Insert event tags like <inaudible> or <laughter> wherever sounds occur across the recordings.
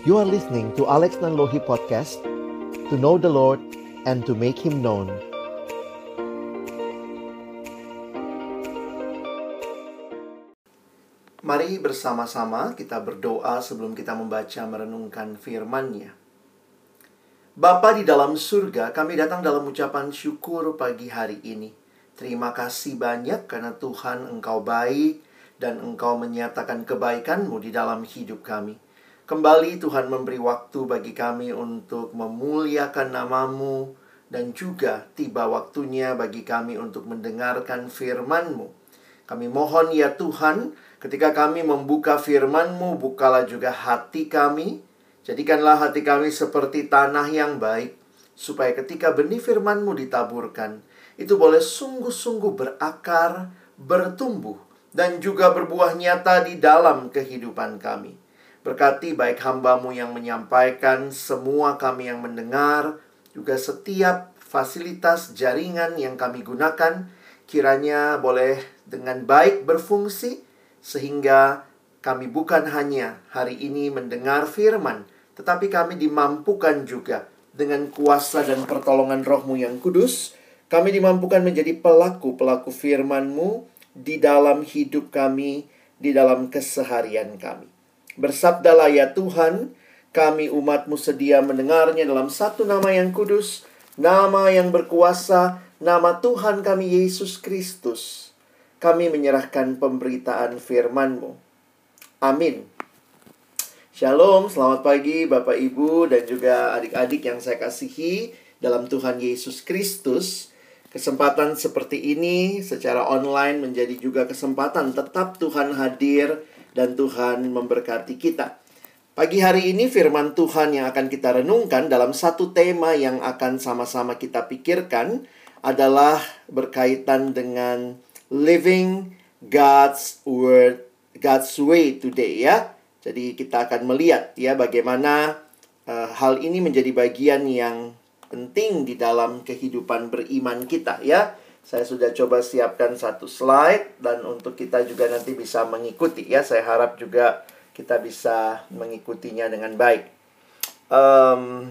You are listening to Alex Nanlohi Podcast To know the Lord and to make Him known Mari bersama-sama kita berdoa sebelum kita membaca merenungkan firman-Nya. Bapa di dalam surga, kami datang dalam ucapan syukur pagi hari ini. Terima kasih banyak karena Tuhan Engkau baik dan Engkau menyatakan kebaikan-Mu di dalam hidup kami. Kembali Tuhan memberi waktu bagi kami untuk memuliakan namamu dan juga tiba waktunya bagi kami untuk mendengarkan firman-Mu. Kami mohon ya Tuhan, ketika kami membuka firman-Mu, bukalah juga hati kami. Jadikanlah hati kami seperti tanah yang baik, supaya ketika benih firman-Mu ditaburkan, itu boleh sungguh-sungguh berakar, bertumbuh, dan juga berbuah nyata di dalam kehidupan kami. Berkati baik hambamu yang menyampaikan, semua kami yang mendengar, juga setiap fasilitas jaringan yang kami gunakan, kiranya boleh dengan baik berfungsi, sehingga kami bukan hanya hari ini mendengar firman, tetapi kami dimampukan juga dengan kuasa dan pertolongan rohmu yang kudus, kami dimampukan menjadi pelaku-pelaku firman-Mu di dalam hidup kami, di dalam keseharian kami. Bersabdalah ya Tuhan, kami umatmu sedia mendengarnya dalam satu nama yang kudus, nama yang berkuasa, nama Tuhan kami Yesus Kristus. Kami menyerahkan pemberitaan firman-Mu. Amin. Shalom, selamat pagi Bapak Ibu dan juga adik-adik yang saya kasihi dalam Tuhan Yesus Kristus. Kesempatan seperti ini secara online menjadi juga kesempatan tetap Tuhan hadir dan Tuhan memberkati kita. Pagi hari ini firman Tuhan yang akan kita renungkan dalam satu tema yang akan sama-sama kita pikirkan adalah berkaitan dengan living God's word, God's way today ya. Jadi kita akan melihat ya bagaimana uh, hal ini menjadi bagian yang penting di dalam kehidupan beriman kita ya. Saya sudah coba siapkan satu slide dan untuk kita juga nanti bisa mengikuti ya. Saya harap juga kita bisa mengikutinya dengan baik. Um,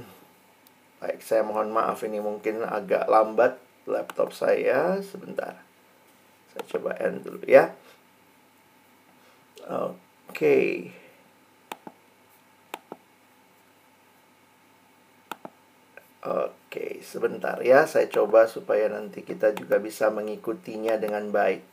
baik, saya mohon maaf ini mungkin agak lambat laptop saya sebentar. Saya coba end dulu ya. Oke. Okay. Oke, sebentar ya. Saya coba supaya nanti kita juga bisa mengikutinya dengan baik.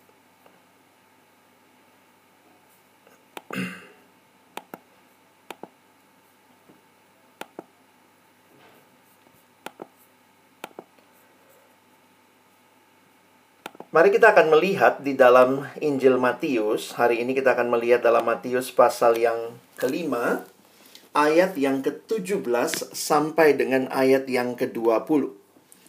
Mari kita akan melihat di dalam Injil Matius. Hari ini kita akan melihat dalam Matius pasal yang kelima ayat yang ke-17 sampai dengan ayat yang ke-20.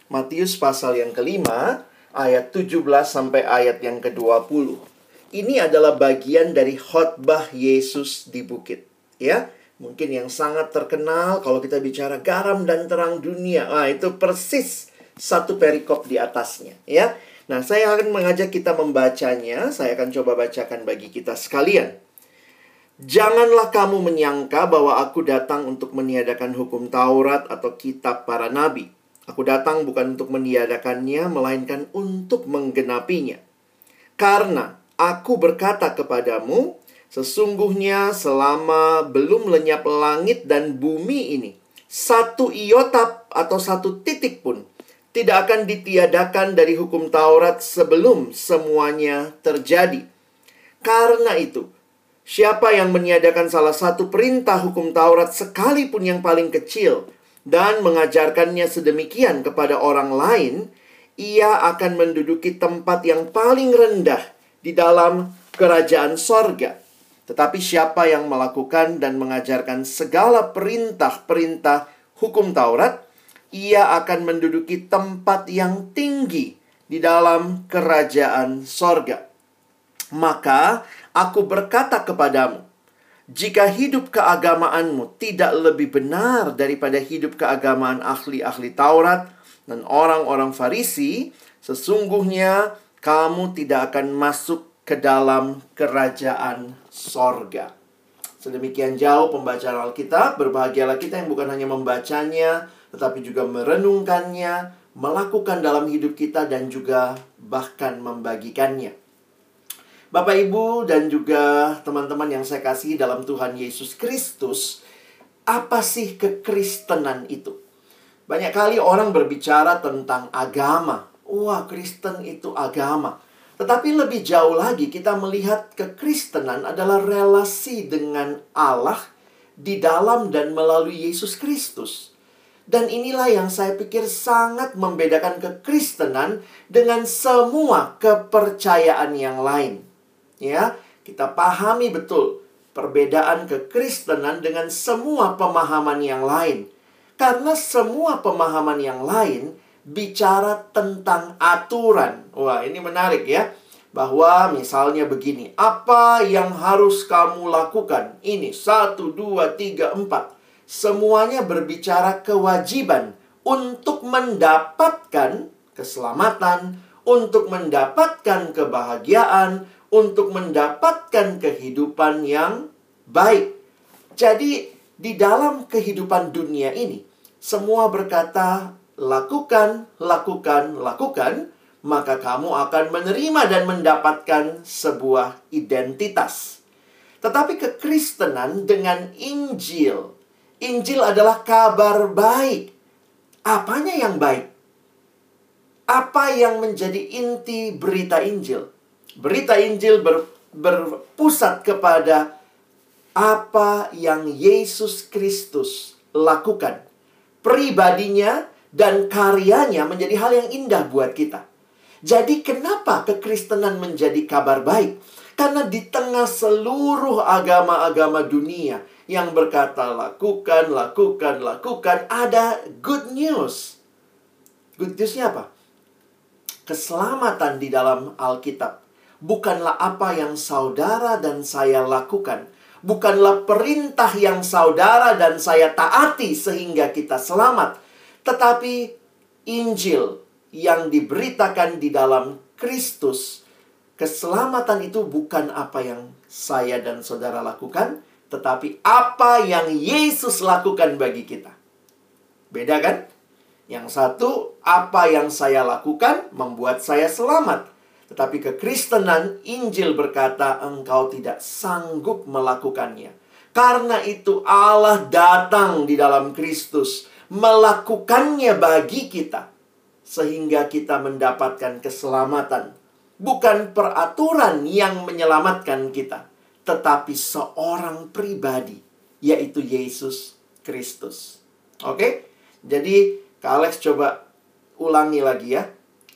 Matius pasal yang kelima, ayat 17 sampai ayat yang ke-20. Ini adalah bagian dari khotbah Yesus di bukit, ya. Mungkin yang sangat terkenal kalau kita bicara garam dan terang dunia. Ah, itu persis satu perikop di atasnya, ya. Nah, saya akan mengajak kita membacanya. Saya akan coba bacakan bagi kita sekalian. Janganlah kamu menyangka bahwa aku datang untuk meniadakan hukum Taurat atau kitab para nabi. Aku datang bukan untuk meniadakannya, melainkan untuk menggenapinya. Karena aku berkata kepadamu, sesungguhnya selama belum lenyap langit dan bumi ini, satu iota atau satu titik pun tidak akan ditiadakan dari hukum Taurat sebelum semuanya terjadi. Karena itu, Siapa yang meniadakan salah satu perintah hukum Taurat sekalipun yang paling kecil dan mengajarkannya sedemikian kepada orang lain, ia akan menduduki tempat yang paling rendah di dalam kerajaan sorga. Tetapi siapa yang melakukan dan mengajarkan segala perintah-perintah hukum Taurat, ia akan menduduki tempat yang tinggi di dalam kerajaan sorga. Maka Aku berkata kepadamu, jika hidup keagamaanmu tidak lebih benar daripada hidup keagamaan ahli-ahli Taurat dan orang-orang Farisi, sesungguhnya kamu tidak akan masuk ke dalam kerajaan sorga. Sedemikian jauh pembacaan Alkitab, berbahagialah kita yang bukan hanya membacanya, tetapi juga merenungkannya, melakukan dalam hidup kita, dan juga bahkan membagikannya. Bapak, Ibu, dan juga teman-teman yang saya kasih dalam Tuhan Yesus Kristus, apa sih kekristenan itu? Banyak kali orang berbicara tentang agama. Wah, Kristen itu agama. Tetapi lebih jauh lagi kita melihat kekristenan adalah relasi dengan Allah di dalam dan melalui Yesus Kristus. Dan inilah yang saya pikir sangat membedakan kekristenan dengan semua kepercayaan yang lain. Ya, kita pahami betul perbedaan kekristenan dengan semua pemahaman yang lain. Karena semua pemahaman yang lain bicara tentang aturan. Wah, ini menarik ya. Bahwa misalnya begini, apa yang harus kamu lakukan? Ini, satu, dua, tiga, empat. Semuanya berbicara kewajiban untuk mendapatkan keselamatan, untuk mendapatkan kebahagiaan, untuk mendapatkan kehidupan yang baik. Jadi, di dalam kehidupan dunia ini, semua berkata lakukan, lakukan, lakukan, maka kamu akan menerima dan mendapatkan sebuah identitas. Tetapi kekristenan dengan Injil, Injil adalah kabar baik. Apanya yang baik? Apa yang menjadi inti berita Injil? Berita Injil ber, berpusat kepada apa yang Yesus Kristus lakukan. Pribadinya dan karyanya menjadi hal yang indah buat kita. Jadi kenapa kekristenan menjadi kabar baik? Karena di tengah seluruh agama-agama dunia yang berkata lakukan, lakukan, lakukan, ada good news. Good newsnya apa? Keselamatan di dalam Alkitab bukanlah apa yang saudara dan saya lakukan. Bukanlah perintah yang saudara dan saya taati sehingga kita selamat tetapi Injil yang diberitakan di dalam Kristus, keselamatan itu bukan apa yang saya dan saudara lakukan, tetapi apa yang Yesus lakukan bagi kita. Beda kan? Yang satu, apa yang saya lakukan membuat saya selamat. Tetapi kekristenan, Injil berkata, engkau tidak sanggup melakukannya. Karena itu Allah datang di dalam Kristus melakukannya bagi kita sehingga kita mendapatkan keselamatan. Bukan peraturan yang menyelamatkan kita, tetapi seorang pribadi, yaitu Yesus Kristus. Oke? Jadi, Kak Alex coba ulangi lagi ya.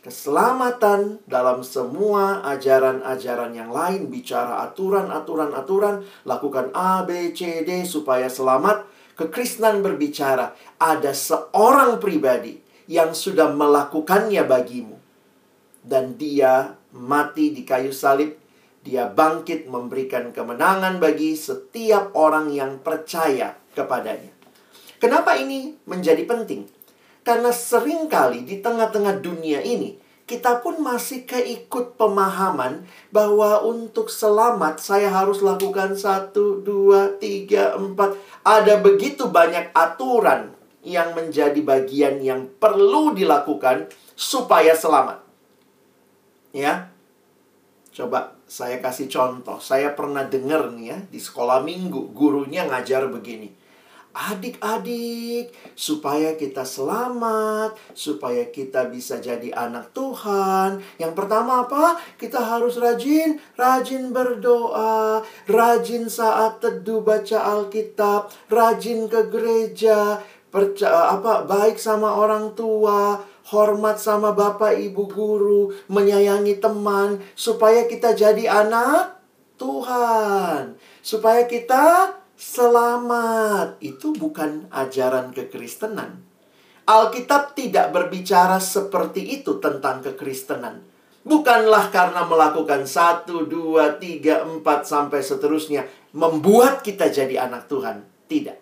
Keselamatan dalam semua ajaran-ajaran yang lain bicara aturan-aturan-aturan, lakukan A, B, C, D supaya selamat Kekristenan berbicara ada seorang pribadi yang sudah melakukannya bagimu. Dan dia mati di kayu salib. Dia bangkit memberikan kemenangan bagi setiap orang yang percaya kepadanya. Kenapa ini menjadi penting? Karena sering kali di tengah-tengah dunia ini kita pun masih keikut pemahaman bahwa untuk selamat saya harus lakukan satu, dua, tiga, empat. Ada begitu banyak aturan yang menjadi bagian yang perlu dilakukan supaya selamat. Ya, coba saya kasih contoh. Saya pernah dengar nih ya di sekolah minggu gurunya ngajar begini adik-adik, supaya kita selamat, supaya kita bisa jadi anak Tuhan. Yang pertama apa? Kita harus rajin, rajin berdoa, rajin saat teduh baca Alkitab, rajin ke gereja, percaya apa baik sama orang tua, hormat sama bapak ibu guru, menyayangi teman, supaya kita jadi anak Tuhan. Supaya kita selamat. Itu bukan ajaran kekristenan. Alkitab tidak berbicara seperti itu tentang kekristenan. Bukanlah karena melakukan satu, dua, tiga, empat, sampai seterusnya. Membuat kita jadi anak Tuhan. Tidak.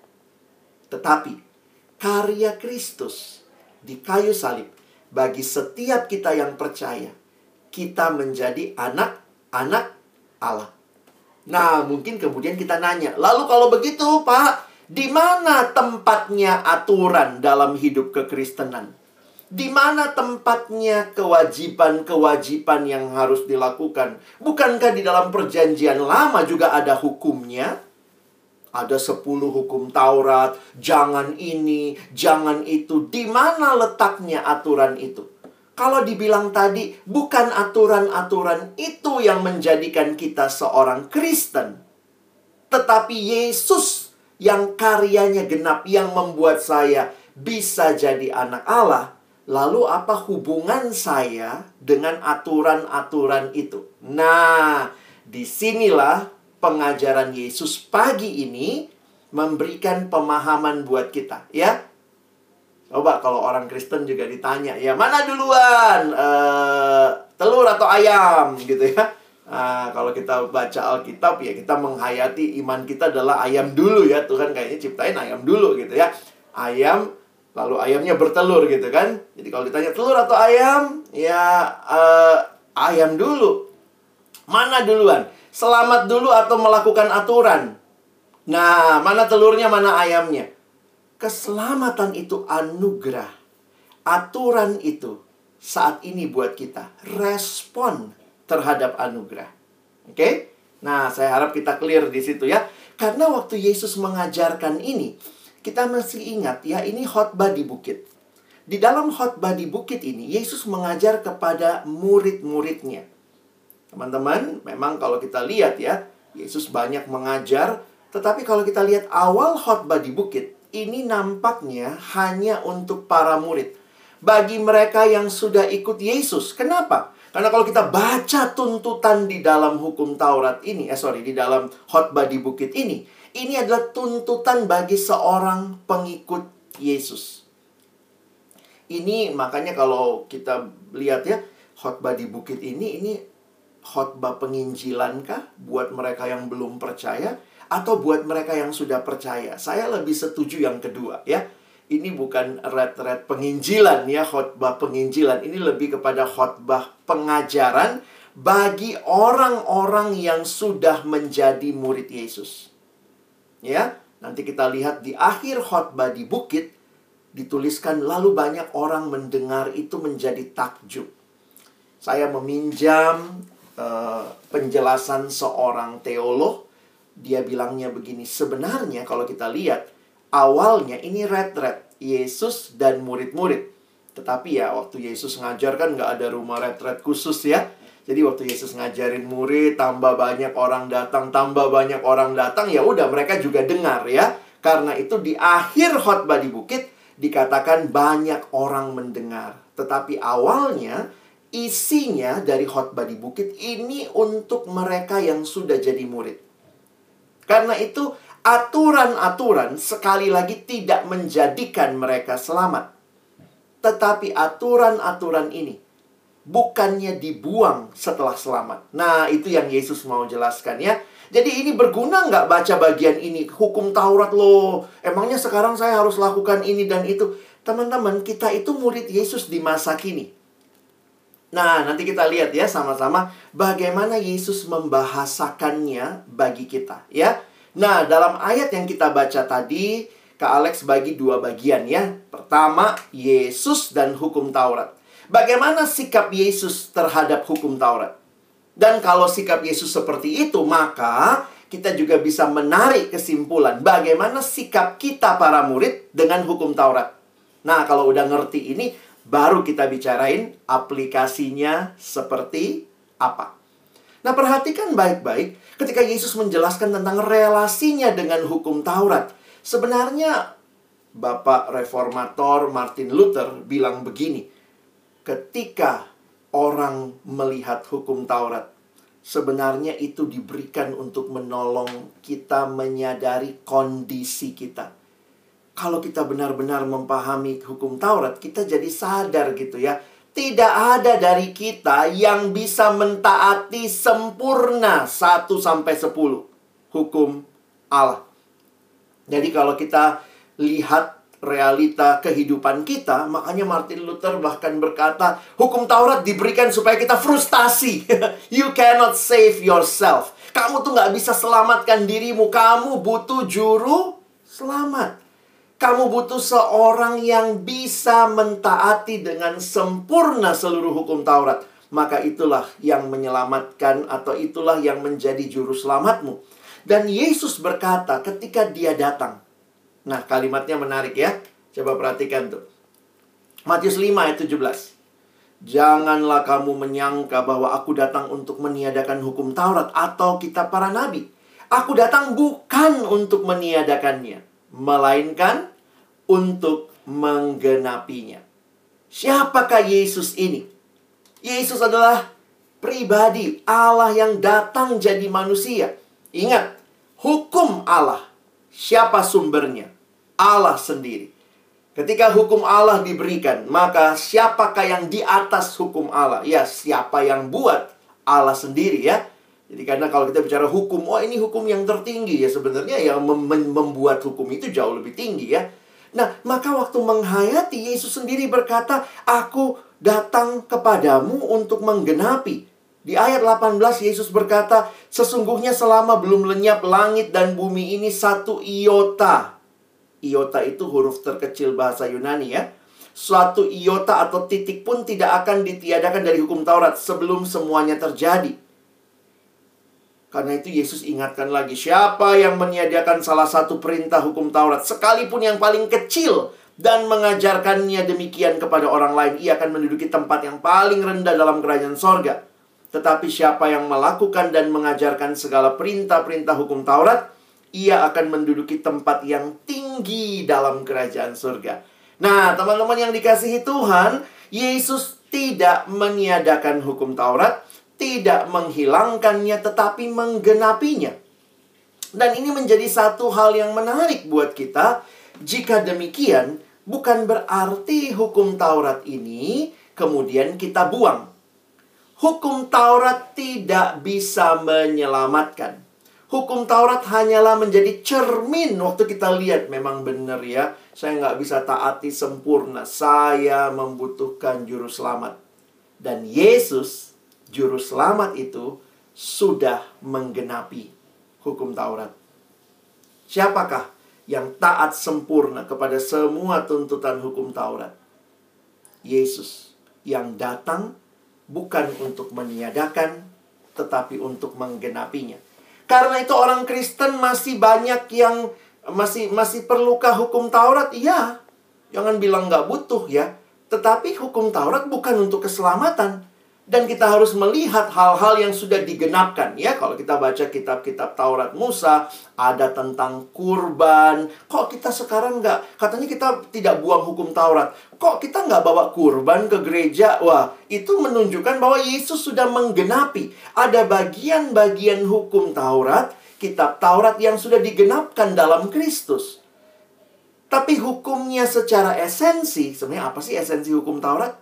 Tetapi, karya Kristus di kayu salib. Bagi setiap kita yang percaya. Kita menjadi anak-anak Allah. Nah, mungkin kemudian kita nanya, lalu kalau begitu, Pak, di mana tempatnya aturan dalam hidup kekristenan? Di mana tempatnya kewajiban-kewajiban yang harus dilakukan? Bukankah di dalam perjanjian lama juga ada hukumnya? Ada sepuluh hukum Taurat, jangan ini, jangan itu. Di mana letaknya aturan itu? Kalau dibilang tadi, bukan aturan-aturan itu yang menjadikan kita seorang Kristen. Tetapi Yesus yang karyanya genap, yang membuat saya bisa jadi anak Allah, lalu apa hubungan saya dengan aturan-aturan itu? Nah, di sinilah pengajaran Yesus pagi ini memberikan pemahaman buat kita, ya. Coba kalau orang Kristen juga ditanya, ya mana duluan, uh, telur atau ayam, gitu ya. Nah, kalau kita baca Alkitab ya kita menghayati iman kita adalah ayam dulu ya. Tuhan kayaknya ciptain ayam dulu gitu ya. Ayam lalu ayamnya bertelur gitu kan. Jadi kalau ditanya telur atau ayam, ya uh, ayam dulu. Mana duluan? Selamat dulu atau melakukan aturan? Nah, mana telurnya, mana ayamnya? Keselamatan itu anugerah. Aturan itu saat ini buat kita respon terhadap anugerah. Oke? Okay? Nah, saya harap kita clear di situ ya. Karena waktu Yesus mengajarkan ini, kita masih ingat ya, ini khotbah di bukit. Di dalam khotbah di bukit ini, Yesus mengajar kepada murid-muridnya. Teman-teman, memang kalau kita lihat ya, Yesus banyak mengajar, tetapi kalau kita lihat awal khotbah di bukit, ini nampaknya hanya untuk para murid. Bagi mereka yang sudah ikut Yesus. Kenapa? Karena kalau kita baca tuntutan di dalam hukum Taurat ini, eh sorry, di dalam khotbah di bukit ini, ini adalah tuntutan bagi seorang pengikut Yesus. Ini makanya kalau kita lihat ya, khotbah di bukit ini, ini khotbah penginjilankah buat mereka yang belum percaya atau buat mereka yang sudah percaya? Saya lebih setuju yang kedua ya ini bukan red-red penginjilan ya, khotbah penginjilan. Ini lebih kepada khotbah pengajaran bagi orang-orang yang sudah menjadi murid Yesus. Ya, nanti kita lihat di akhir khotbah di bukit dituliskan lalu banyak orang mendengar itu menjadi takjub. Saya meminjam uh, penjelasan seorang teolog, dia bilangnya begini, sebenarnya kalau kita lihat awalnya ini red-red Yesus dan murid-murid. Tetapi ya waktu Yesus ngajar kan nggak ada rumah red-red khusus ya. Jadi waktu Yesus ngajarin murid, tambah banyak orang datang, tambah banyak orang datang, ya udah mereka juga dengar ya. Karena itu di akhir khotbah di bukit dikatakan banyak orang mendengar. Tetapi awalnya isinya dari khotbah di bukit ini untuk mereka yang sudah jadi murid. Karena itu aturan-aturan sekali lagi tidak menjadikan mereka selamat. Tetapi aturan-aturan ini bukannya dibuang setelah selamat. Nah, itu yang Yesus mau jelaskan ya. Jadi ini berguna nggak baca bagian ini? Hukum Taurat loh. Emangnya sekarang saya harus lakukan ini dan itu? Teman-teman, kita itu murid Yesus di masa kini. Nah, nanti kita lihat ya sama-sama bagaimana Yesus membahasakannya bagi kita ya. Nah, dalam ayat yang kita baca tadi, Kak Alex bagi dua bagian ya. Pertama, Yesus dan hukum Taurat. Bagaimana sikap Yesus terhadap hukum Taurat? Dan kalau sikap Yesus seperti itu, maka kita juga bisa menarik kesimpulan bagaimana sikap kita para murid dengan hukum Taurat. Nah, kalau udah ngerti ini, baru kita bicarain aplikasinya seperti apa. Nah, perhatikan baik-baik ketika Yesus menjelaskan tentang relasinya dengan hukum Taurat. Sebenarnya Bapak Reformator Martin Luther bilang begini, ketika orang melihat hukum Taurat, sebenarnya itu diberikan untuk menolong kita menyadari kondisi kita. Kalau kita benar-benar memahami hukum Taurat, kita jadi sadar gitu ya tidak ada dari kita yang bisa mentaati sempurna 1 sampai 10 hukum Allah. Jadi kalau kita lihat realita kehidupan kita. Makanya Martin Luther bahkan berkata, hukum Taurat diberikan supaya kita frustasi. <laughs> you cannot save yourself. Kamu tuh nggak bisa selamatkan dirimu. Kamu butuh juru selamat. Kamu butuh seorang yang bisa mentaati dengan sempurna seluruh hukum Taurat. Maka itulah yang menyelamatkan atau itulah yang menjadi juru selamatmu. Dan Yesus berkata ketika dia datang, Nah, kalimatnya menarik ya. Coba perhatikan tuh. Matius 5 ayat 17. Janganlah kamu menyangka bahwa aku datang untuk meniadakan hukum Taurat atau kitab para nabi. Aku datang bukan untuk meniadakannya, melainkan untuk menggenapinya. Siapakah Yesus ini? Yesus adalah pribadi Allah yang datang jadi manusia. Ingat, hukum Allah Siapa sumbernya? Allah sendiri. Ketika hukum Allah diberikan, maka siapakah yang di atas hukum Allah? Ya, siapa yang buat? Allah sendiri ya. Jadi karena kalau kita bicara hukum, oh ini hukum yang tertinggi ya sebenarnya yang mem membuat hukum itu jauh lebih tinggi ya. Nah, maka waktu menghayati Yesus sendiri berkata, "Aku datang kepadamu untuk menggenapi." Di ayat 18 Yesus berkata, Sesungguhnya selama belum lenyap langit dan bumi ini satu iota. Iota itu huruf terkecil bahasa Yunani ya. Suatu iota atau titik pun tidak akan ditiadakan dari hukum Taurat sebelum semuanya terjadi. Karena itu Yesus ingatkan lagi, siapa yang menyediakan salah satu perintah hukum Taurat, sekalipun yang paling kecil, dan mengajarkannya demikian kepada orang lain, ia akan menduduki tempat yang paling rendah dalam kerajaan sorga. Tetapi siapa yang melakukan dan mengajarkan segala perintah-perintah hukum Taurat, ia akan menduduki tempat yang tinggi dalam kerajaan surga. Nah, teman-teman yang dikasihi Tuhan, Yesus tidak meniadakan hukum Taurat, tidak menghilangkannya, tetapi menggenapinya. Dan ini menjadi satu hal yang menarik buat kita. Jika demikian, bukan berarti hukum Taurat ini kemudian kita buang hukum Taurat tidak bisa menyelamatkan. Hukum Taurat hanyalah menjadi cermin waktu kita lihat memang benar ya. Saya nggak bisa taati sempurna. Saya membutuhkan juru selamat. Dan Yesus, juru selamat itu, sudah menggenapi hukum Taurat. Siapakah yang taat sempurna kepada semua tuntutan hukum Taurat? Yesus yang datang bukan untuk meniadakan, tetapi untuk menggenapinya. Karena itu orang Kristen masih banyak yang masih masih perlukah hukum Taurat? Iya. Jangan bilang nggak butuh ya. Tetapi hukum Taurat bukan untuk keselamatan dan kita harus melihat hal-hal yang sudah digenapkan ya. Kalau kita baca kitab-kitab Taurat Musa ada tentang kurban. Kok kita sekarang nggak katanya kita tidak buang hukum Taurat. Kok kita nggak bawa kurban ke gereja? Wah itu menunjukkan bahwa Yesus sudah menggenapi. Ada bagian-bagian hukum Taurat kitab Taurat yang sudah digenapkan dalam Kristus. Tapi hukumnya secara esensi sebenarnya apa sih esensi hukum Taurat?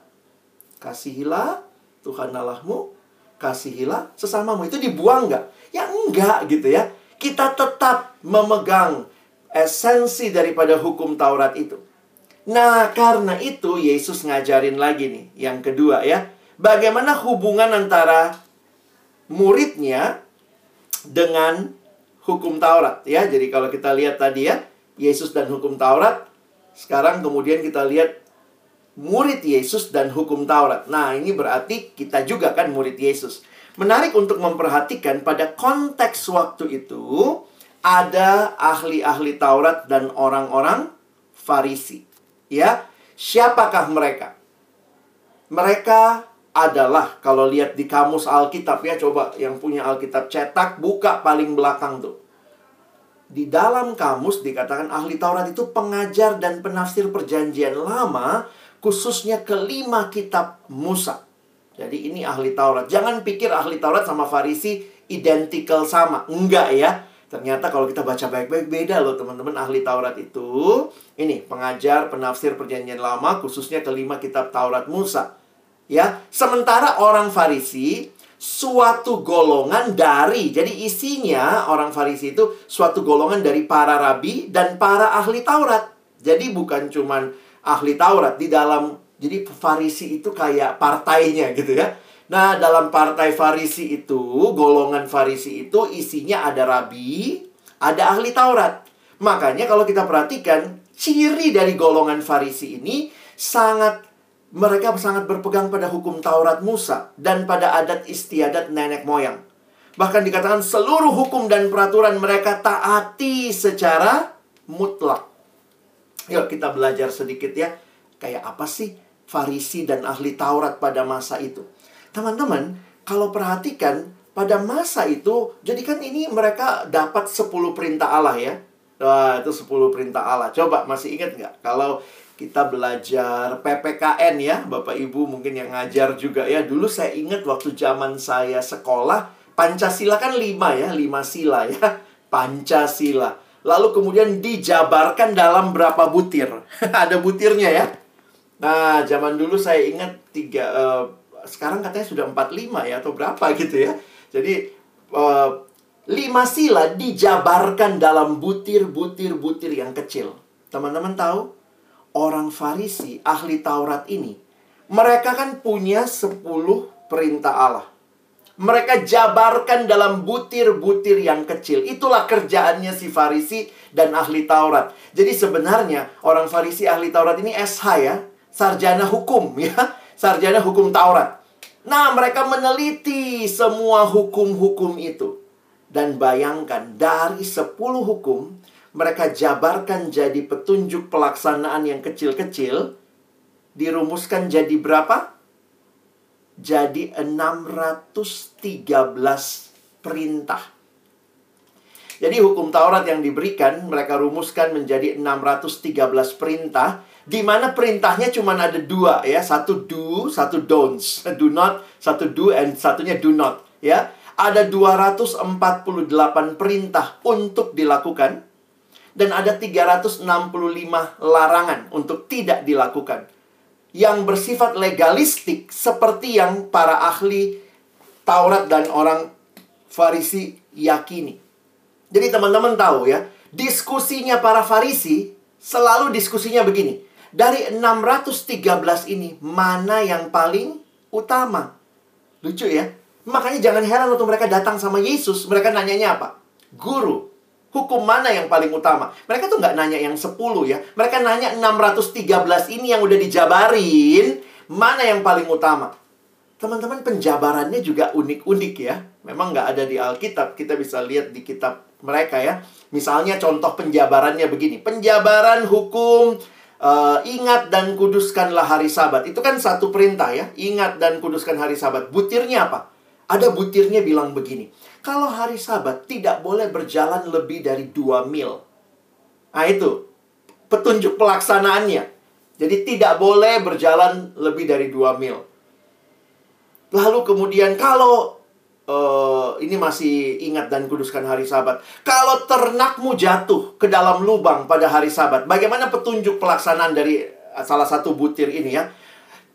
Kasihilah Tuhan Allahmu, kasihilah sesamamu. Itu dibuang nggak? Ya enggak gitu ya. Kita tetap memegang esensi daripada hukum Taurat itu. Nah, karena itu Yesus ngajarin lagi nih. Yang kedua ya. Bagaimana hubungan antara muridnya dengan hukum Taurat ya. Jadi kalau kita lihat tadi ya, Yesus dan hukum Taurat. Sekarang kemudian kita lihat murid Yesus dan hukum Taurat. Nah, ini berarti kita juga kan murid Yesus. Menarik untuk memperhatikan pada konteks waktu itu ada ahli-ahli Taurat dan orang-orang Farisi. Ya, siapakah mereka? Mereka adalah kalau lihat di kamus Alkitab ya coba yang punya Alkitab cetak buka paling belakang tuh. Di dalam kamus dikatakan ahli Taurat itu pengajar dan penafsir perjanjian lama khususnya kelima kitab Musa. Jadi ini ahli Taurat. Jangan pikir ahli Taurat sama Farisi identical sama. Enggak ya. Ternyata kalau kita baca baik-baik beda loh teman-teman ahli Taurat itu. Ini pengajar, penafsir perjanjian lama khususnya kelima kitab Taurat Musa. Ya, sementara orang Farisi suatu golongan dari. Jadi isinya orang Farisi itu suatu golongan dari para rabi dan para ahli Taurat. Jadi bukan cuman ahli Taurat di dalam jadi Farisi itu kayak partainya gitu ya. Nah, dalam partai Farisi itu, golongan Farisi itu isinya ada rabi, ada ahli Taurat. Makanya kalau kita perhatikan, ciri dari golongan Farisi ini sangat mereka sangat berpegang pada hukum Taurat Musa dan pada adat istiadat nenek moyang. Bahkan dikatakan seluruh hukum dan peraturan mereka taati secara mutlak. Yuk kita belajar sedikit ya. Kayak apa sih Farisi dan ahli Taurat pada masa itu? Teman-teman, kalau perhatikan pada masa itu, jadi kan ini mereka dapat 10 perintah Allah ya. Wah, itu 10 perintah Allah. Coba masih ingat nggak? Kalau kita belajar PPKN ya, Bapak Ibu mungkin yang ngajar juga ya. Dulu saya ingat waktu zaman saya sekolah, Pancasila kan lima ya, lima sila ya. <laughs> Pancasila. Lalu kemudian dijabarkan dalam berapa butir. <laughs> Ada butirnya ya. Nah, zaman dulu saya ingat tiga, uh, sekarang katanya sudah empat lima ya, atau berapa gitu ya. Jadi, uh, lima sila dijabarkan dalam butir-butir-butir yang kecil. Teman-teman tahu? Orang Farisi, ahli Taurat ini, mereka kan punya sepuluh perintah Allah mereka jabarkan dalam butir-butir yang kecil. Itulah kerjaannya si Farisi dan ahli Taurat. Jadi sebenarnya orang Farisi ahli Taurat ini SH ya, sarjana hukum <laughs> ya, sarjana hukum Taurat. Nah, mereka meneliti semua hukum-hukum itu. Dan bayangkan dari 10 hukum mereka jabarkan jadi petunjuk pelaksanaan yang kecil-kecil dirumuskan jadi berapa? Jadi 613 perintah. Jadi hukum Taurat yang diberikan mereka rumuskan menjadi 613 perintah di mana perintahnya cuma ada dua ya, satu do, satu don'ts. Do not, satu do and satunya do not ya. Ada 248 perintah untuk dilakukan dan ada 365 larangan untuk tidak dilakukan yang bersifat legalistik seperti yang para ahli Taurat dan orang Farisi yakini. Jadi teman-teman tahu ya, diskusinya para Farisi selalu diskusinya begini. Dari 613 ini, mana yang paling utama? Lucu ya. Makanya jangan heran waktu mereka datang sama Yesus, mereka nanyanya apa? Guru, Hukum mana yang paling utama? Mereka tuh nggak nanya yang 10 ya. Mereka nanya 613 ini yang udah dijabarin, mana yang paling utama? Teman-teman penjabarannya juga unik-unik ya. Memang nggak ada di Alkitab. Kita bisa lihat di kitab mereka ya. Misalnya contoh penjabarannya begini. Penjabaran hukum uh, ingat dan kuduskanlah hari sabat. Itu kan satu perintah ya. Ingat dan kuduskan hari sabat. Butirnya apa? Ada butirnya bilang begini. Kalau hari sabat tidak boleh berjalan lebih dari dua mil. Nah itu petunjuk pelaksanaannya. Jadi tidak boleh berjalan lebih dari dua mil. Lalu kemudian kalau uh, ini masih ingat dan kuduskan hari sabat. Kalau ternakmu jatuh ke dalam lubang pada hari sabat. Bagaimana petunjuk pelaksanaan dari salah satu butir ini ya.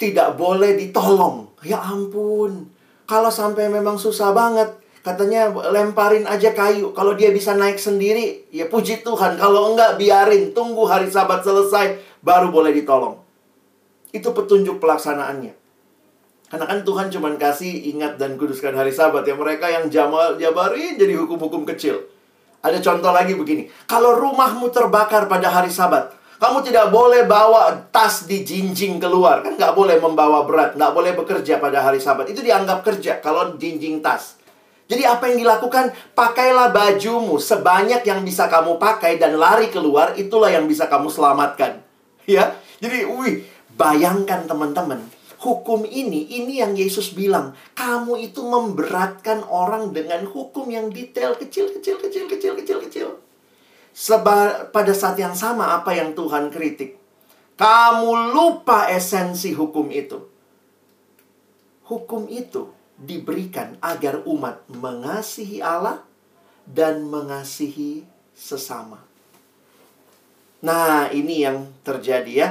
Tidak boleh ditolong. Ya ampun. Kalau sampai memang susah banget, katanya lemparin aja kayu. Kalau dia bisa naik sendiri, ya puji Tuhan. Kalau enggak, biarin. Tunggu hari sabat selesai, baru boleh ditolong. Itu petunjuk pelaksanaannya. Karena kan Tuhan cuma kasih ingat dan kuduskan hari sabat. Ya mereka yang jamal, jabarin jadi hukum-hukum kecil. Ada contoh lagi begini. Kalau rumahmu terbakar pada hari sabat, kamu tidak boleh bawa tas di jinjing keluar. Kan nggak boleh membawa berat. Nggak boleh bekerja pada hari sabat. Itu dianggap kerja kalau jinjing tas. Jadi apa yang dilakukan? Pakailah bajumu sebanyak yang bisa kamu pakai dan lari keluar. Itulah yang bisa kamu selamatkan. <laughs> Ya, Jadi, wih, bayangkan teman-teman. Hukum ini, ini yang Yesus bilang. Kamu itu memberatkan orang dengan hukum yang detail. Kecil, kecil, kecil, kecil, kecil, kecil. Seba, pada saat yang sama apa yang Tuhan kritik. Kamu lupa esensi hukum itu. Hukum itu diberikan agar umat mengasihi Allah dan mengasihi sesama. Nah, ini yang terjadi ya.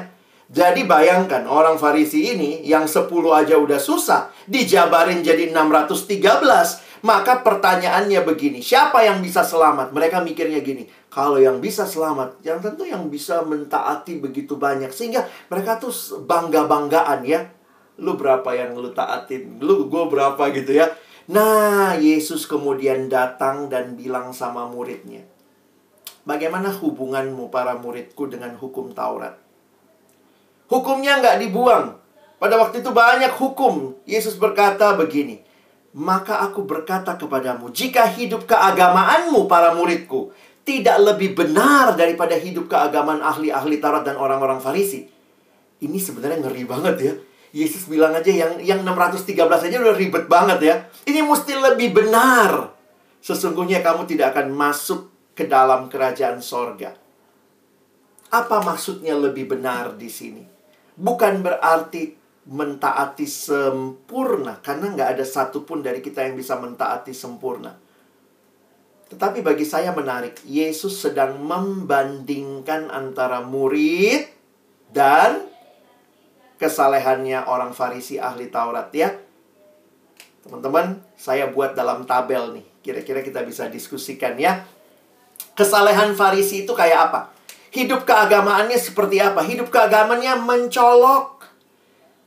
Jadi bayangkan orang Farisi ini yang 10 aja udah susah, dijabarin jadi 613. Maka pertanyaannya begini, siapa yang bisa selamat? Mereka mikirnya gini, kalau yang bisa selamat, yang tentu yang bisa mentaati begitu banyak. Sehingga mereka tuh bangga-banggaan ya. Lu berapa yang lu taatin? Lu gue berapa gitu ya. Nah, Yesus kemudian datang dan bilang sama muridnya, Bagaimana hubunganmu para muridku dengan hukum Taurat? Hukumnya nggak dibuang. Pada waktu itu banyak hukum. Yesus berkata begini, maka aku berkata kepadamu, jika hidup keagamaanmu para muridku tidak lebih benar daripada hidup keagamaan ahli-ahli Taurat dan orang-orang Farisi. Ini sebenarnya ngeri banget ya. Yesus bilang aja yang yang 613 aja udah ribet banget ya. Ini mesti lebih benar. Sesungguhnya kamu tidak akan masuk ke dalam kerajaan sorga. Apa maksudnya lebih benar di sini? Bukan berarti mentaati sempurna karena nggak ada satupun dari kita yang bisa mentaati sempurna. Tetapi bagi saya menarik, Yesus sedang membandingkan antara murid dan kesalehannya orang Farisi ahli Taurat ya. Teman-teman, saya buat dalam tabel nih. Kira-kira kita bisa diskusikan ya. Kesalehan Farisi itu kayak apa? Hidup keagamaannya seperti apa? Hidup keagamaannya mencolok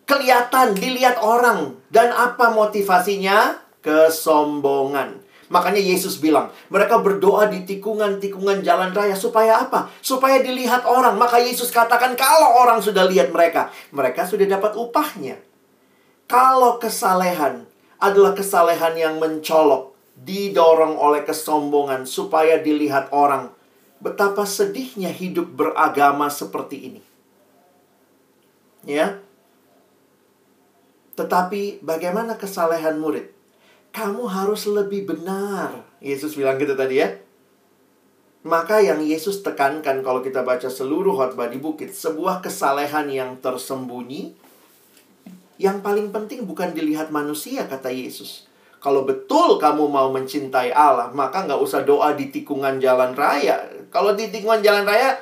kelihatan, dilihat orang. Dan apa motivasinya? Kesombongan. Makanya Yesus bilang, mereka berdoa di tikungan-tikungan jalan raya supaya apa? Supaya dilihat orang. Maka Yesus katakan kalau orang sudah lihat mereka, mereka sudah dapat upahnya. Kalau kesalehan adalah kesalehan yang mencolok, didorong oleh kesombongan supaya dilihat orang, betapa sedihnya hidup beragama seperti ini. Ya, tetapi bagaimana kesalehan murid? Kamu harus lebih benar. Yesus bilang gitu tadi ya. Maka yang Yesus tekankan kalau kita baca seluruh khotbah di bukit, sebuah kesalehan yang tersembunyi, yang paling penting bukan dilihat manusia, kata Yesus. Kalau betul kamu mau mencintai Allah, maka nggak usah doa di tikungan jalan raya. Kalau di tikungan jalan raya,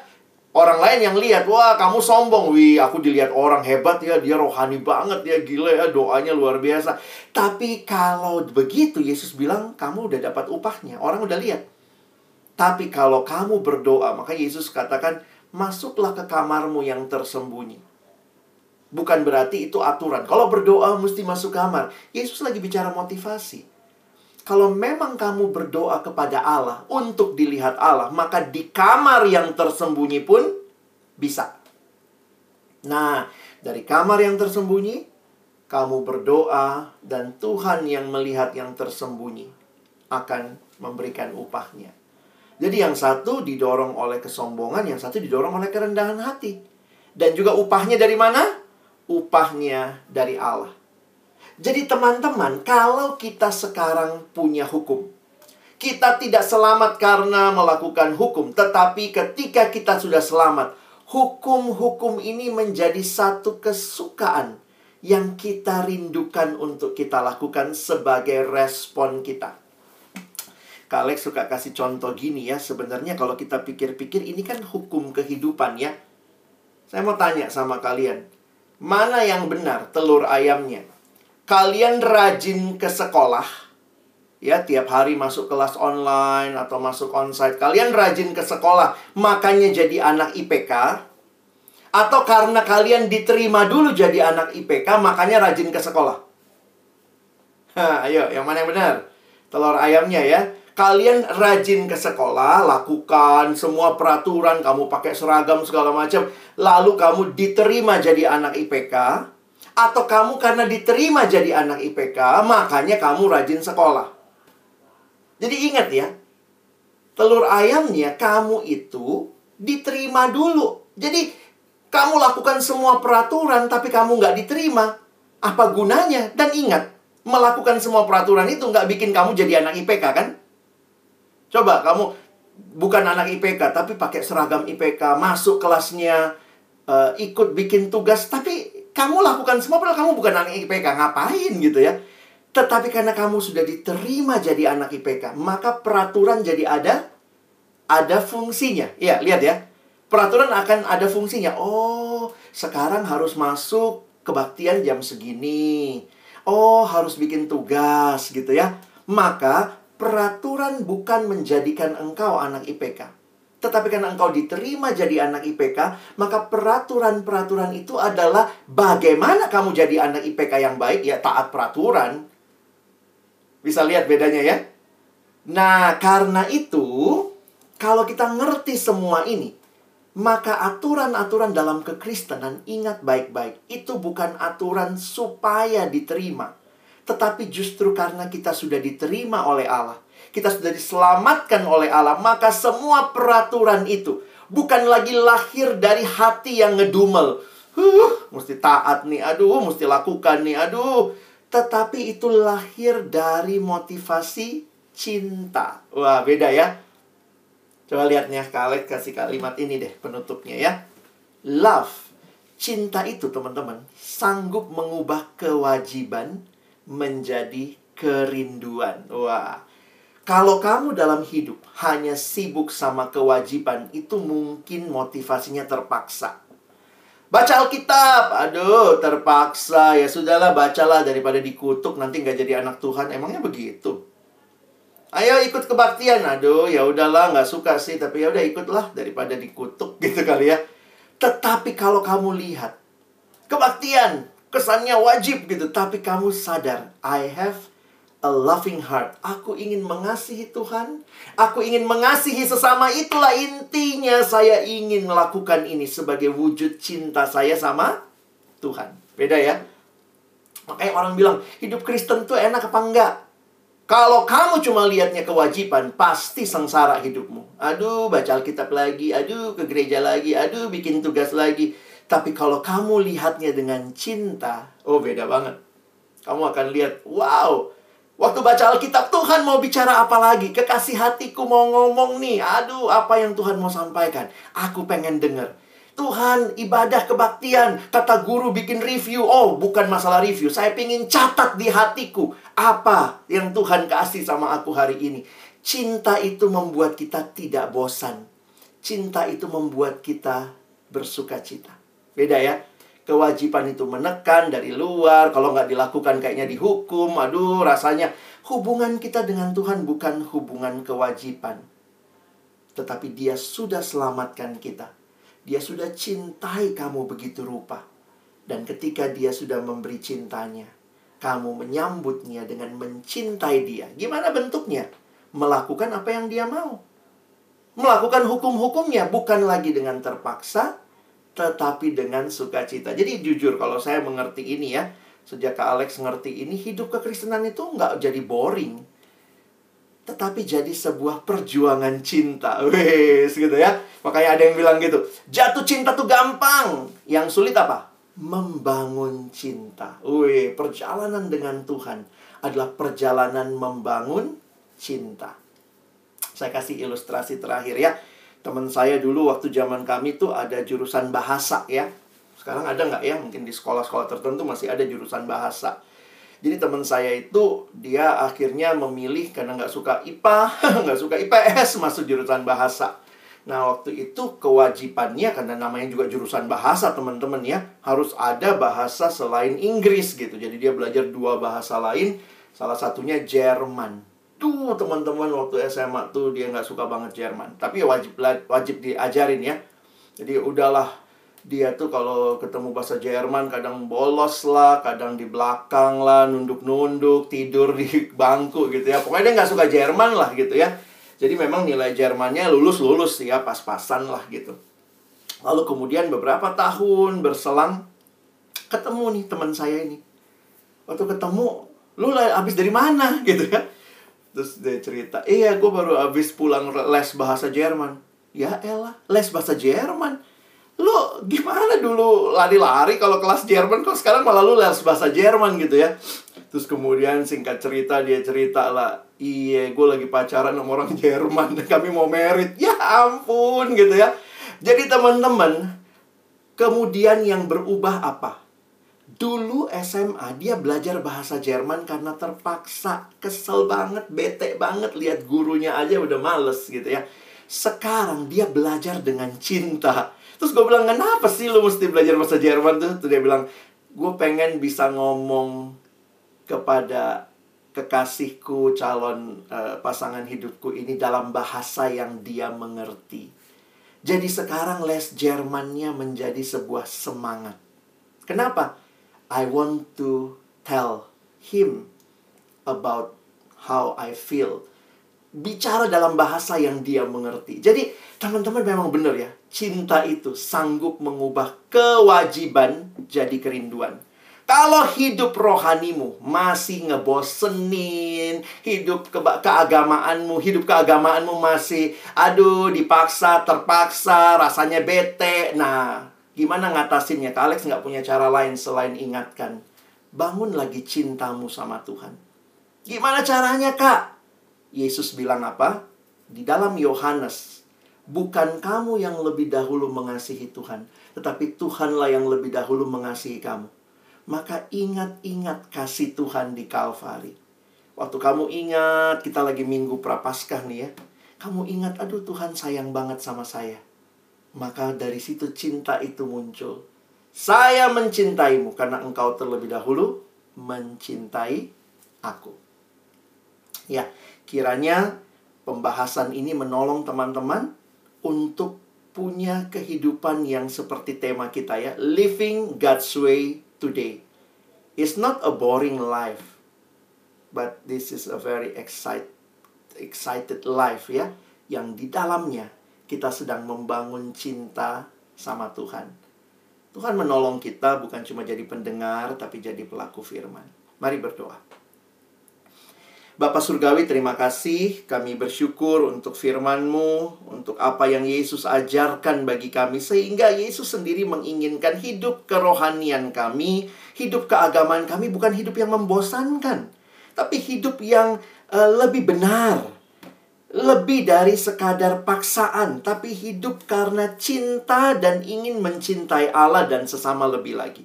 Orang lain yang lihat, wah kamu sombong. Wih, aku dilihat orang hebat ya, dia rohani banget ya, gila ya, doanya luar biasa. Tapi kalau begitu, Yesus bilang, kamu udah dapat upahnya. Orang udah lihat. Tapi kalau kamu berdoa, maka Yesus katakan, masuklah ke kamarmu yang tersembunyi. Bukan berarti itu aturan. Kalau berdoa mesti masuk kamar. Yesus lagi bicara motivasi. Kalau memang kamu berdoa kepada Allah untuk dilihat Allah, maka di kamar yang tersembunyi pun bisa. Nah, dari kamar yang tersembunyi, kamu berdoa dan Tuhan yang melihat yang tersembunyi akan memberikan upahnya. Jadi yang satu didorong oleh kesombongan, yang satu didorong oleh kerendahan hati. Dan juga upahnya dari mana? Upahnya dari Allah. Jadi teman-teman, kalau kita sekarang punya hukum, kita tidak selamat karena melakukan hukum, tetapi ketika kita sudah selamat, hukum-hukum ini menjadi satu kesukaan yang kita rindukan untuk kita lakukan sebagai respon kita. Kalek suka kasih contoh gini ya, sebenarnya kalau kita pikir-pikir ini kan hukum kehidupan ya. Saya mau tanya sama kalian, mana yang benar telur ayamnya? Kalian rajin ke sekolah, ya tiap hari masuk kelas online atau masuk onsite, kalian rajin ke sekolah, makanya jadi anak IPK, atau karena kalian diterima dulu jadi anak IPK, makanya rajin ke sekolah. Hah, ayo, yang mana yang benar? Telur ayamnya ya. Kalian rajin ke sekolah, lakukan semua peraturan, kamu pakai seragam segala macam, lalu kamu diterima jadi anak IPK, atau kamu karena diterima jadi anak IPK, makanya kamu rajin sekolah. Jadi ingat ya, telur ayamnya kamu itu diterima dulu. Jadi kamu lakukan semua peraturan tapi kamu nggak diterima. Apa gunanya? Dan ingat, melakukan semua peraturan itu nggak bikin kamu jadi anak IPK kan? Coba kamu bukan anak IPK tapi pakai seragam IPK, masuk kelasnya, uh, ikut bikin tugas, tapi kamu lakukan semua padahal kamu bukan anak IPK. Ngapain gitu ya? Tetapi karena kamu sudah diterima jadi anak IPK, maka peraturan jadi ada ada fungsinya. Ya, lihat ya. Peraturan akan ada fungsinya. Oh, sekarang harus masuk kebaktian jam segini. Oh, harus bikin tugas gitu ya. maka peraturan bukan menjadikan engkau anak IPK. Tetapi karena engkau diterima jadi anak IPK, maka peraturan-peraturan itu adalah bagaimana kamu jadi anak IPK yang baik, ya taat peraturan. Bisa lihat bedanya ya? Nah, karena itu, kalau kita ngerti semua ini, maka aturan-aturan dalam kekristenan, ingat baik-baik, itu bukan aturan supaya diterima. Tetapi justru karena kita sudah diterima oleh Allah, kita sudah diselamatkan oleh Allah, maka semua peraturan itu bukan lagi lahir dari hati yang ngedumel. Huh, mesti taat nih, aduh, mesti lakukan nih, aduh. Tetapi itu lahir dari motivasi cinta. Wah, beda ya. Coba lihat nih, Kak kasih kalimat ini deh penutupnya ya. Love, cinta itu teman-teman, sanggup mengubah kewajiban menjadi kerinduan. Wah, kalau kamu dalam hidup hanya sibuk sama kewajiban, itu mungkin motivasinya terpaksa. Baca Alkitab, aduh terpaksa ya sudahlah bacalah daripada dikutuk nanti nggak jadi anak Tuhan. Emangnya begitu? Ayo ikut kebaktian, aduh ya udahlah nggak suka sih tapi ya udah ikutlah daripada dikutuk <laughs> gitu kali ya. Tetapi kalau kamu lihat kebaktian kesannya wajib gitu, tapi kamu sadar I have a loving heart. Aku ingin mengasihi Tuhan. Aku ingin mengasihi sesama. Itulah intinya saya ingin melakukan ini sebagai wujud cinta saya sama Tuhan. Beda ya? Makanya orang bilang, hidup Kristen tuh enak apa enggak? Kalau kamu cuma lihatnya kewajiban, pasti sengsara hidupmu. Aduh, baca Alkitab lagi, aduh, ke gereja lagi, aduh, bikin tugas lagi. Tapi kalau kamu lihatnya dengan cinta, oh beda banget. Kamu akan lihat, wow, Waktu baca Alkitab, Tuhan mau bicara apa lagi? Kekasih hatiku mau ngomong nih. Aduh, apa yang Tuhan mau sampaikan? Aku pengen denger. Tuhan, ibadah kebaktian. Kata guru bikin review. Oh, bukan masalah review. Saya pengen catat di hatiku. Apa yang Tuhan kasih sama aku hari ini. Cinta itu membuat kita tidak bosan. Cinta itu membuat kita bersuka cita. Beda ya? Kewajiban itu menekan dari luar, kalau nggak dilakukan kayaknya dihukum, aduh rasanya hubungan kita dengan Tuhan bukan hubungan kewajiban. Tetapi dia sudah selamatkan kita. Dia sudah cintai kamu begitu rupa. Dan ketika dia sudah memberi cintanya, kamu menyambutnya dengan mencintai dia. Gimana bentuknya? Melakukan apa yang dia mau. Melakukan hukum-hukumnya bukan lagi dengan terpaksa, tetapi dengan sukacita. Jadi jujur kalau saya mengerti ini ya, sejak Kak Alex ngerti ini, hidup kekristenan itu nggak jadi boring. Tetapi jadi sebuah perjuangan cinta. <laughs> Wes gitu ya. Makanya ada yang bilang gitu, jatuh cinta tuh gampang. Yang sulit apa? Membangun cinta. Wih, perjalanan dengan Tuhan adalah perjalanan membangun cinta. Saya kasih ilustrasi terakhir ya teman saya dulu waktu zaman kami tuh ada jurusan bahasa ya. Sekarang ada nggak ya? Mungkin di sekolah-sekolah tertentu masih ada jurusan bahasa. Jadi teman saya itu dia akhirnya memilih karena nggak suka IPA, <laughs> nggak suka IPS masuk jurusan bahasa. Nah waktu itu kewajibannya karena namanya juga jurusan bahasa teman-teman ya harus ada bahasa selain Inggris gitu. Jadi dia belajar dua bahasa lain, salah satunya Jerman. Tuh teman-teman waktu SMA tuh dia nggak suka banget Jerman. Tapi ya wajib wajib diajarin ya. Jadi udahlah dia tuh kalau ketemu bahasa Jerman kadang bolos lah, kadang di belakang lah, nunduk-nunduk, tidur di <laughs> bangku gitu ya. Pokoknya dia nggak suka Jerman lah gitu ya. Jadi memang nilai Jermannya lulus-lulus ya, pas-pasan lah gitu. Lalu kemudian beberapa tahun berselang, ketemu nih teman saya ini. Waktu ketemu, lu habis dari mana <laughs> gitu ya Terus dia cerita, iya gue baru habis pulang les bahasa Jerman. Ya elah, les bahasa Jerman. Lo gimana dulu lari-lari kalau kelas Jerman kok sekarang malah lu les bahasa Jerman gitu ya. Terus kemudian singkat cerita dia cerita lah, iya gue lagi pacaran sama orang Jerman dan <laughs> kami mau merit. Ya ampun gitu ya. Jadi teman-teman, kemudian yang berubah apa? Dulu SMA dia belajar bahasa Jerman karena terpaksa Kesel banget, bete banget Lihat gurunya aja udah males gitu ya Sekarang dia belajar dengan cinta Terus gue bilang, kenapa sih lu mesti belajar bahasa Jerman tuh? Terus dia bilang, gue pengen bisa ngomong kepada kekasihku, calon uh, pasangan hidupku ini dalam bahasa yang dia mengerti. Jadi sekarang les Jermannya menjadi sebuah semangat. Kenapa? I want to tell him about how I feel. Bicara dalam bahasa yang dia mengerti. Jadi teman-teman memang benar ya. Cinta itu sanggup mengubah kewajiban jadi kerinduan. Kalau hidup rohanimu masih ngebosenin, hidup ke keagamaanmu, hidup keagamaanmu masih aduh dipaksa, terpaksa, rasanya bete. Nah, gimana ngatasinnya? Kak Alex nggak punya cara lain selain ingatkan. Bangun lagi cintamu sama Tuhan. Gimana caranya, Kak? Yesus bilang apa? Di dalam Yohanes, bukan kamu yang lebih dahulu mengasihi Tuhan, tetapi Tuhanlah yang lebih dahulu mengasihi kamu maka ingat-ingat kasih Tuhan di Kalvari. Waktu kamu ingat, kita lagi minggu prapaskah nih ya. Kamu ingat, aduh Tuhan sayang banget sama saya. Maka dari situ cinta itu muncul. Saya mencintaimu karena engkau terlebih dahulu mencintai aku. Ya, kiranya pembahasan ini menolong teman-teman untuk punya kehidupan yang seperti tema kita ya, living God's way today is not a boring life, but this is a very excited excited life ya, yang di dalamnya kita sedang membangun cinta sama Tuhan. Tuhan menolong kita bukan cuma jadi pendengar, tapi jadi pelaku firman. Mari berdoa. Bapak Surgawi, terima kasih. Kami bersyukur untuk firman-Mu, untuk apa yang Yesus ajarkan bagi kami, sehingga Yesus sendiri menginginkan hidup kerohanian kami, hidup keagamaan kami bukan hidup yang membosankan, tapi hidup yang uh, lebih benar, lebih dari sekadar paksaan, tapi hidup karena cinta dan ingin mencintai Allah dan sesama lebih lagi.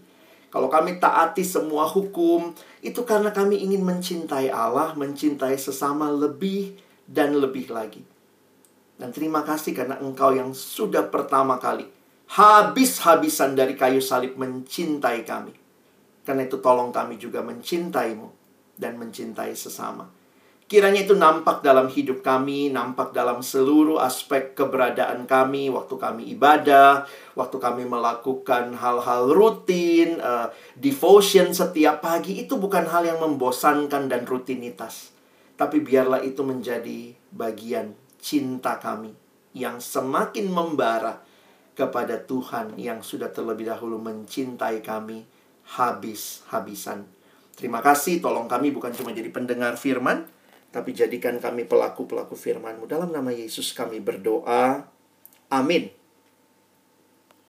Kalau kami taati semua hukum, itu karena kami ingin mencintai Allah, mencintai sesama lebih dan lebih lagi. Dan terima kasih karena engkau yang sudah pertama kali habis-habisan dari kayu salib mencintai kami. Karena itu tolong kami juga mencintaimu dan mencintai sesama. Kiranya itu nampak dalam hidup kami, nampak dalam seluruh aspek keberadaan kami, waktu kami ibadah, waktu kami melakukan hal-hal rutin, uh, devotion setiap pagi, itu bukan hal yang membosankan dan rutinitas. Tapi biarlah itu menjadi bagian cinta kami yang semakin membara kepada Tuhan yang sudah terlebih dahulu mencintai kami habis-habisan. Terima kasih, tolong kami bukan cuma jadi pendengar firman, tapi jadikan kami pelaku-pelaku firman-Mu. Dalam nama Yesus kami berdoa. Amin.